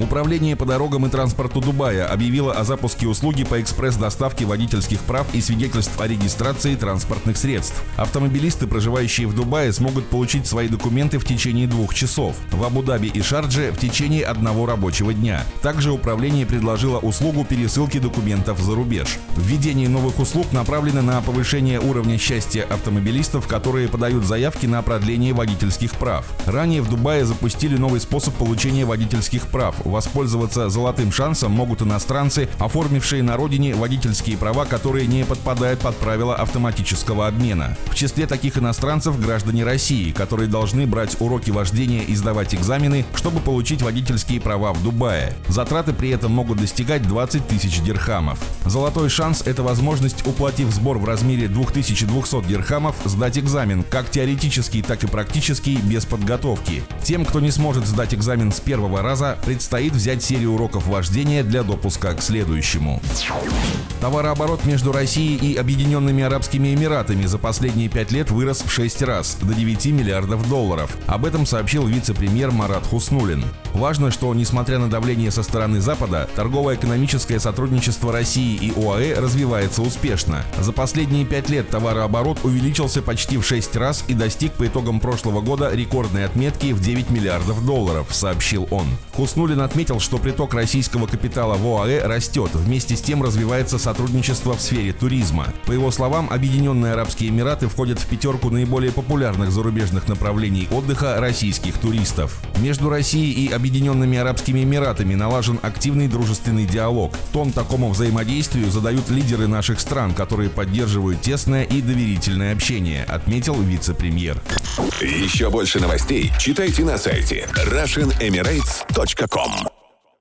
Управление по дорогам и транспорту Дубая объявило о запуске услуги по экспресс-доставке водительских прав и свидетельств о регистрации транспортных средств. Автомобилисты, проживающие в Дубае, смогут получить свои документы в течение двух часов. В Абу-Даби и Шардже в течение одного рабочего дня. Также управление предложило услугу пересылки документов за рубеж. Введение новых услуг направлено на повышение уровня счастья автомобилистов, которые подают заявки на продление водительских прав. Ранее в Дубае запустили новый способ получения водительских прав – Воспользоваться золотым шансом могут иностранцы, оформившие на родине водительские права, которые не подпадают под правила автоматического обмена. В числе таких иностранцев граждане России, которые должны брать уроки вождения и сдавать экзамены, чтобы получить водительские права в Дубае. Затраты при этом могут достигать 20 тысяч дирхамов. Золотой шанс – это возможность, уплатив сбор в размере 2200 дирхамов, сдать экзамен, как теоретический, так и практический, без подготовки. Тем, кто не сможет сдать экзамен с первого раза, предстоит предстоит взять серию уроков вождения для допуска к следующему. Товарооборот между Россией и Объединенными Арабскими Эмиратами за последние пять лет вырос в 6 раз, до 9 миллиардов долларов. Об этом сообщил вице-премьер Марат Хуснулин. Важно, что, несмотря на давление со стороны Запада, торгово-экономическое сотрудничество России и ОАЭ развивается успешно. За последние пять лет товарооборот увеличился почти в 6 раз и достиг по итогам прошлого года рекордной отметки в 9 миллиардов долларов, сообщил он. Хуснулин отметил, что приток российского капитала в ОАЭ растет, вместе с тем развивается сотрудничество в сфере туризма. По его словам, Объединенные Арабские Эмираты входят в пятерку наиболее популярных зарубежных направлений отдыха российских туристов. Между Россией и Объединенными Арабскими Эмиратами налажен активный дружественный диалог. Тон такому взаимодействию задают лидеры наших стран, которые поддерживают тесное и доверительное общение, отметил вице-премьер. Еще больше новостей читайте на сайте RussianEmirates.com